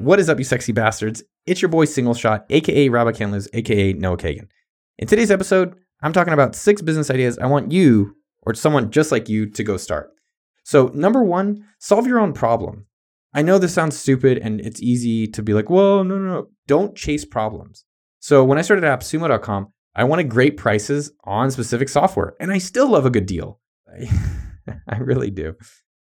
What is up, you sexy bastards? It's your boy Single Shot, aka Rabbi Canlis, aka Noah Kagan. In today's episode, I'm talking about six business ideas I want you or someone just like you to go start. So, number one, solve your own problem. I know this sounds stupid and it's easy to be like, well, no, no, no. Don't chase problems. So, when I started at appsumo.com, I wanted great prices on specific software, and I still love a good deal. I really do.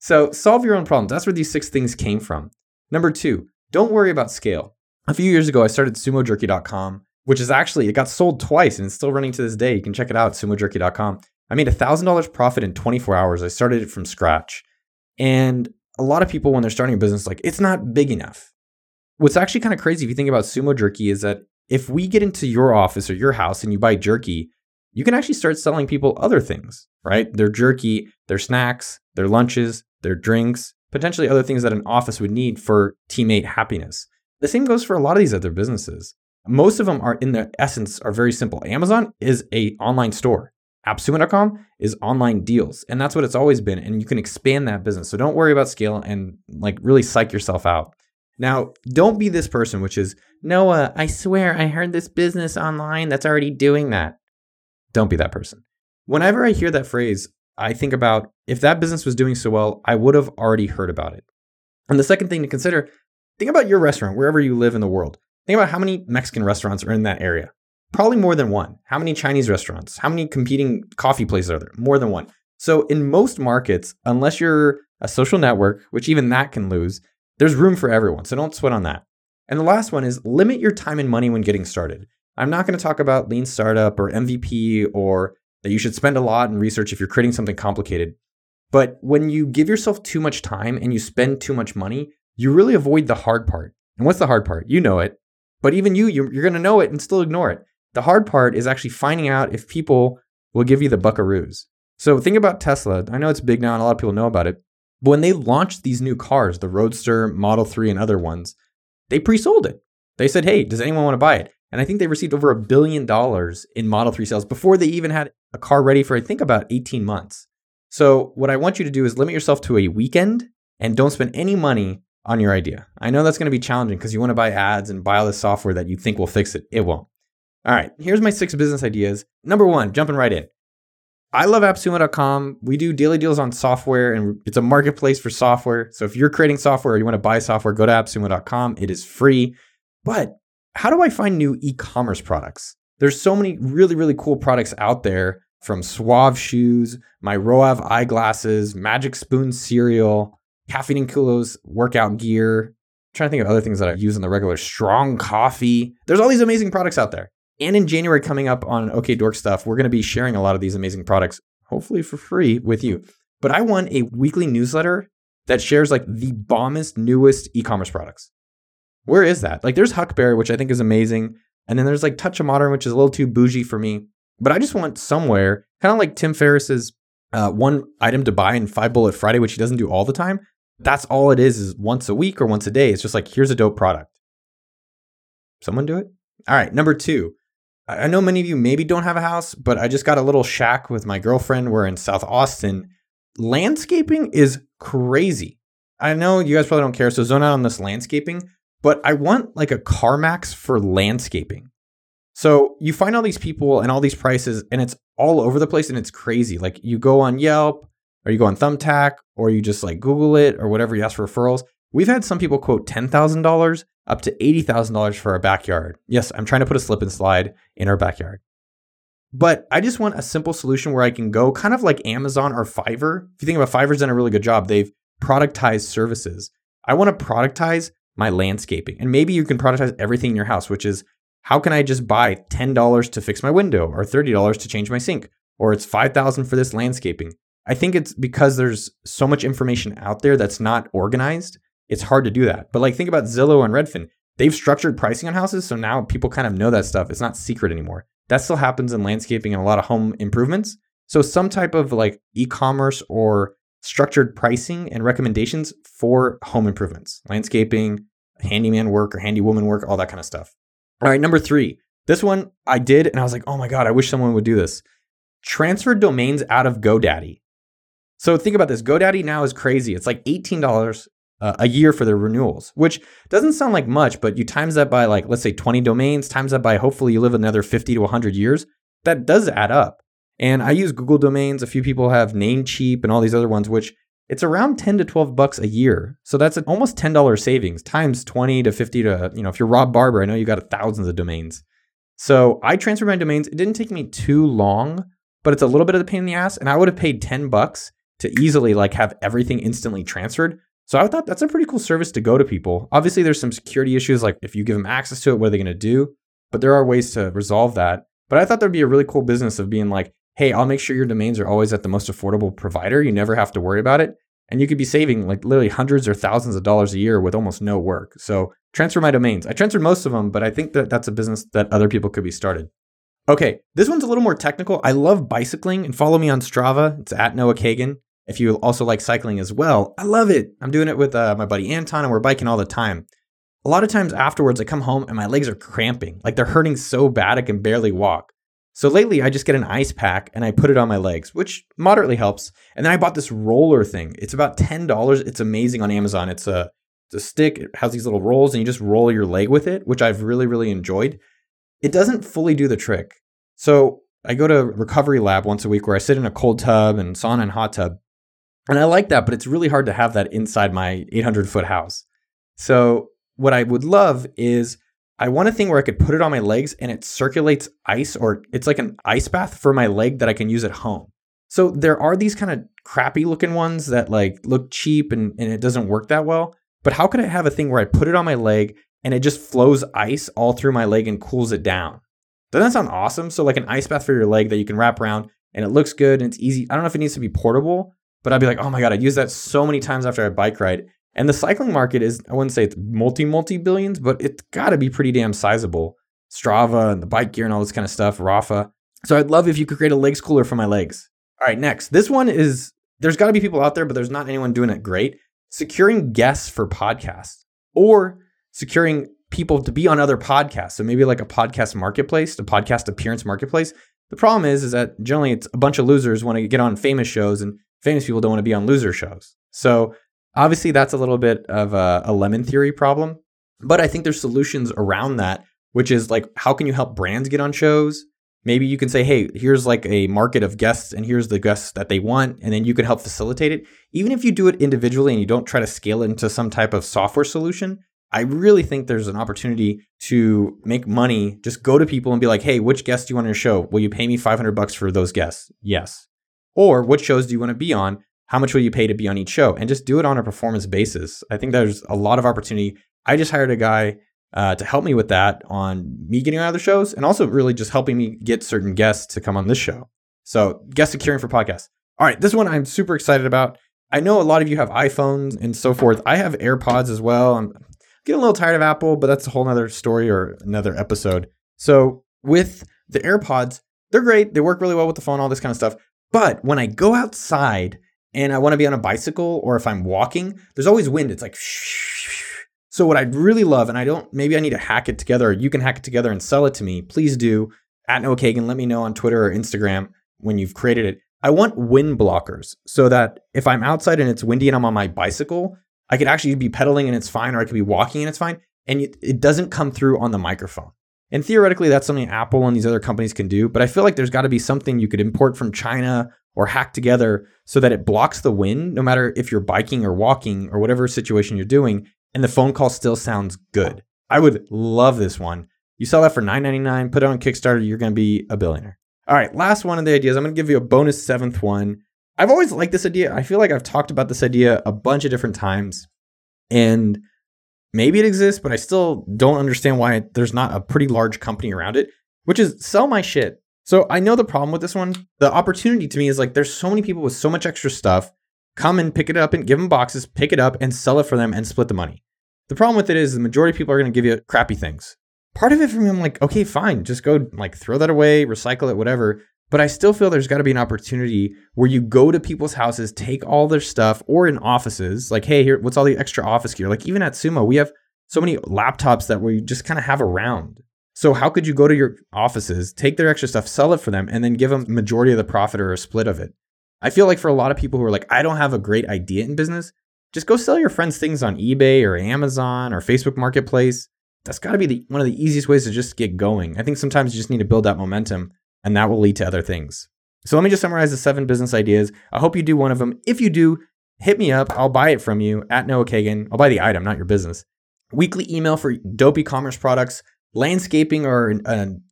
So, solve your own problems. That's where these six things came from. Number two, don't worry about scale. A few years ago, I started sumojerky.com, which is actually, it got sold twice and it's still running to this day. You can check it out, sumojerky.com. I made $1,000 profit in 24 hours. I started it from scratch. And a lot of people, when they're starting a business, like, it's not big enough. What's actually kind of crazy if you think about Sumo Jerky is that if we get into your office or your house and you buy jerky, you can actually start selling people other things, right? Their jerky, their snacks, their lunches, their drinks, potentially other things that an office would need for teammate happiness. The same goes for a lot of these other businesses. Most of them are in their essence are very simple. Amazon is a online store. AppSumo.com is online deals, and that's what it's always been. And you can expand that business. So don't worry about scale and like really psych yourself out. Now, don't be this person, which is Noah. I swear I heard this business online that's already doing that. Don't be that person. Whenever I hear that phrase, I think about if that business was doing so well, I would have already heard about it. And the second thing to consider, think about your restaurant wherever you live in the world. Think about how many Mexican restaurants are in that area. Probably more than one. How many Chinese restaurants? How many competing coffee places are there? More than one. So in most markets, unless you're a social network, which even that can lose, there's room for everyone. So don't sweat on that. And the last one is limit your time and money when getting started. I'm not going to talk about lean startup or MVP or that you should spend a lot in research if you're creating something complicated. But when you give yourself too much time and you spend too much money, you really avoid the hard part. And what's the hard part? You know it. But even you, you're, going to know it and still ignore it. The hard part is actually finding out if people will give you the buckaroos. So think about Tesla. I know it's big now and a lot of people know about it. But when they launched these new cars, the Roadster, Model 3, and other ones, they pre sold it. They said, hey, does anyone want to buy it? And I think they received over a billion dollars in Model 3 sales before they even had a car ready for, I think, about 18 months. So, what I want you to do is limit yourself to a weekend and don't spend any money on your idea. I know that's going to be challenging because you want to buy ads and buy all this software that you think will fix it. It won't. All right, here's my six business ideas. Number one, jumping right in. I love AppSumo.com. We do daily deals on software and it's a marketplace for software. So if you're creating software or you want to buy software, go to AppSumo.com. It is free. But how do I find new e commerce products? There's so many really, really cool products out there from Suave shoes, my Roav eyeglasses, Magic Spoon cereal, Caffeine and Kilos workout gear. I'm trying to think of other things that I use in the regular strong coffee. There's all these amazing products out there. And in January, coming up on OK Dork Stuff, we're going to be sharing a lot of these amazing products, hopefully for free with you. But I want a weekly newsletter that shares like the bombest, newest e commerce products. Where is that? Like, there's Huckberry, which I think is amazing. And then there's like Touch of Modern, which is a little too bougie for me. But I just want somewhere, kind of like Tim Ferriss's uh, one item to buy in Five Bullet Friday, which he doesn't do all the time. That's all it is, is once a week or once a day. It's just like, here's a dope product. Someone do it? All right, number two. I know many of you maybe don't have a house, but I just got a little shack with my girlfriend. We're in South Austin. Landscaping is crazy. I know you guys probably don't care, so zone out on this landscaping, but I want like a CarMax for landscaping. So you find all these people and all these prices, and it's all over the place and it's crazy. Like you go on Yelp or you go on Thumbtack or you just like Google it or whatever, you ask for referrals. We've had some people quote $10,000 up to $80,000 for our backyard. Yes, I'm trying to put a slip and slide in our backyard. But I just want a simple solution where I can go kind of like Amazon or Fiverr. If you think about Fiverr's done a really good job, they've productized services. I want to productize my landscaping. And maybe you can productize everything in your house, which is how can I just buy $10 to fix my window or $30 to change my sink or it's 5000 for this landscaping. I think it's because there's so much information out there that's not organized. It's hard to do that. But like think about Zillow and Redfin. They've structured pricing on houses so now people kind of know that stuff. It's not secret anymore. That still happens in landscaping and a lot of home improvements. So some type of like e-commerce or structured pricing and recommendations for home improvements, landscaping, handyman work or handywoman work, all that kind of stuff. All right, number three. This one I did, and I was like, oh my God, I wish someone would do this. Transfer domains out of GoDaddy. So think about this GoDaddy now is crazy. It's like $18 uh, a year for their renewals, which doesn't sound like much, but you times that by like, let's say 20 domains, times that by hopefully you live another 50 to 100 years, that does add up. And I use Google domains. A few people have Namecheap and all these other ones, which it's around 10 to 12 bucks a year. So that's an almost $10 savings times 20 to 50 to, you know, if you're Rob Barber, I know you got thousands of domains. So I transferred my domains. It didn't take me too long, but it's a little bit of a pain in the ass. And I would have paid 10 bucks to easily like have everything instantly transferred. So I thought that's a pretty cool service to go to people. Obviously, there's some security issues, like if you give them access to it, what are they going to do? But there are ways to resolve that. But I thought there'd be a really cool business of being like, hey, I'll make sure your domains are always at the most affordable provider. You never have to worry about it. And you could be saving like literally hundreds or thousands of dollars a year with almost no work. So transfer my domains. I transferred most of them, but I think that that's a business that other people could be started. Okay, this one's a little more technical. I love bicycling and follow me on Strava. It's at Noah Kagan. If you also like cycling as well, I love it. I'm doing it with uh, my buddy Anton and we're biking all the time. A lot of times afterwards, I come home and my legs are cramping. Like they're hurting so bad I can barely walk. So lately, I just get an ice pack and I put it on my legs, which moderately helps. And then I bought this roller thing. It's about $10. It's amazing on Amazon. It's a, it's a stick, it has these little rolls, and you just roll your leg with it, which I've really, really enjoyed. It doesn't fully do the trick. So I go to Recovery Lab once a week where I sit in a cold tub and sauna and hot tub. And I like that, but it's really hard to have that inside my 800 foot house. So, what I would love is I want a thing where I could put it on my legs and it circulates ice, or it's like an ice bath for my leg that I can use at home. So, there are these kind of crappy looking ones that like look cheap and, and it doesn't work that well. But how could I have a thing where I put it on my leg and it just flows ice all through my leg and cools it down? Doesn't that sound awesome? So, like an ice bath for your leg that you can wrap around and it looks good and it's easy. I don't know if it needs to be portable, but I'd be like, oh my God, I'd use that so many times after a bike ride. And the cycling market is, I wouldn't say it's multi, multi billions, but it's got to be pretty damn sizable. Strava and the bike gear and all this kind of stuff, Rapha. So I'd love if you could create a legs cooler for my legs. All right, next. This one is, there's got to be people out there, but there's not anyone doing it great. Securing guests for podcasts or securing people to be on other podcasts. So maybe like a podcast marketplace, a podcast appearance marketplace. The problem is, is that generally it's a bunch of losers want to get on famous shows and famous people don't want to be on loser shows. So obviously that's a little bit of a, a lemon theory problem. But I think there's solutions around that, which is like, how can you help brands get on shows? Maybe you can say, hey, here's like a market of guests, and here's the guests that they want, and then you can help facilitate it. Even if you do it individually and you don't try to scale it into some type of software solution, I really think there's an opportunity to make money. Just go to people and be like, hey, which guests do you want on your show? Will you pay me 500 bucks for those guests? Yes. Or what shows do you want to be on? How much will you pay to be on each show? And just do it on a performance basis. I think there's a lot of opportunity. I just hired a guy uh, to help me with that on me getting on other shows and also really just helping me get certain guests to come on this show. So, guest securing for podcasts. All right, this one I'm super excited about. I know a lot of you have iPhones and so forth. I have AirPods as well. I'm getting a little tired of Apple, but that's a whole other story or another episode. So, with the AirPods, they're great. They work really well with the phone, all this kind of stuff. But when I go outside and I want to be on a bicycle or if I'm walking, there's always wind. It's like, so what I'd really love, and I don't, maybe I need to hack it together you can hack it together and sell it to me. Please do. At Noah Kagan, let me know on Twitter or Instagram when you've created it. I want wind blockers so that if I'm outside and it's windy and I'm on my bicycle, I could actually be pedaling and it's fine, or I could be walking and it's fine. And it doesn't come through on the microphone. And theoretically, that's something Apple and these other companies can do. But I feel like there's got to be something you could import from China or hacked together so that it blocks the wind, no matter if you're biking or walking or whatever situation you're doing, and the phone call still sounds good. I would love this one. You sell that for $9.99, put it on Kickstarter, you're going to be a billionaire. All right, last one of the ideas. I'm going to give you a bonus seventh one. I've always liked this idea. I feel like I've talked about this idea a bunch of different times. And maybe it exists, but I still don't understand why there's not a pretty large company around it, which is sell my shit. So I know the problem with this one. The opportunity to me is like there's so many people with so much extra stuff. Come and pick it up and give them boxes, pick it up and sell it for them and split the money. The problem with it is the majority of people are going to give you crappy things. Part of it for me, I'm like, okay, fine, just go like throw that away, recycle it, whatever. But I still feel there's got to be an opportunity where you go to people's houses, take all their stuff, or in offices, like, hey, here, what's all the extra office gear? Like, even at Sumo, we have so many laptops that we just kind of have around. So, how could you go to your offices, take their extra stuff, sell it for them, and then give them majority of the profit or a split of it? I feel like for a lot of people who are like, I don't have a great idea in business, just go sell your friends things on eBay or Amazon or Facebook Marketplace. That's got to be the, one of the easiest ways to just get going. I think sometimes you just need to build that momentum and that will lead to other things. So let me just summarize the seven business ideas. I hope you do one of them. If you do, hit me up. I'll buy it from you at Noah Kagan. I'll buy the item, not your business. Weekly email for dope e-commerce products, landscaping or an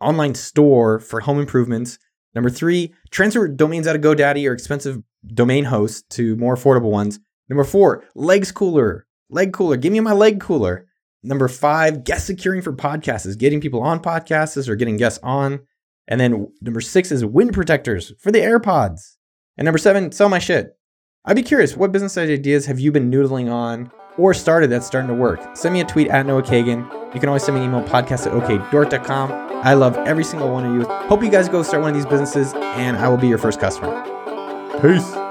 online store for home improvements. Number three, transfer domains out of GoDaddy or expensive domain hosts to more affordable ones. Number four, legs cooler. Leg cooler. Give me my leg cooler. Number five, guest securing for podcasts is getting people on podcasts or getting guests on. And then number six is wind protectors for the AirPods. And number seven, sell my shit. I'd be curious, what business ideas have you been noodling on or started that's starting to work? Send me a tweet at Noah Kagan. You can always send me an email, podcast at okdork.com. I love every single one of you. Hope you guys go start one of these businesses, and I will be your first customer. Peace.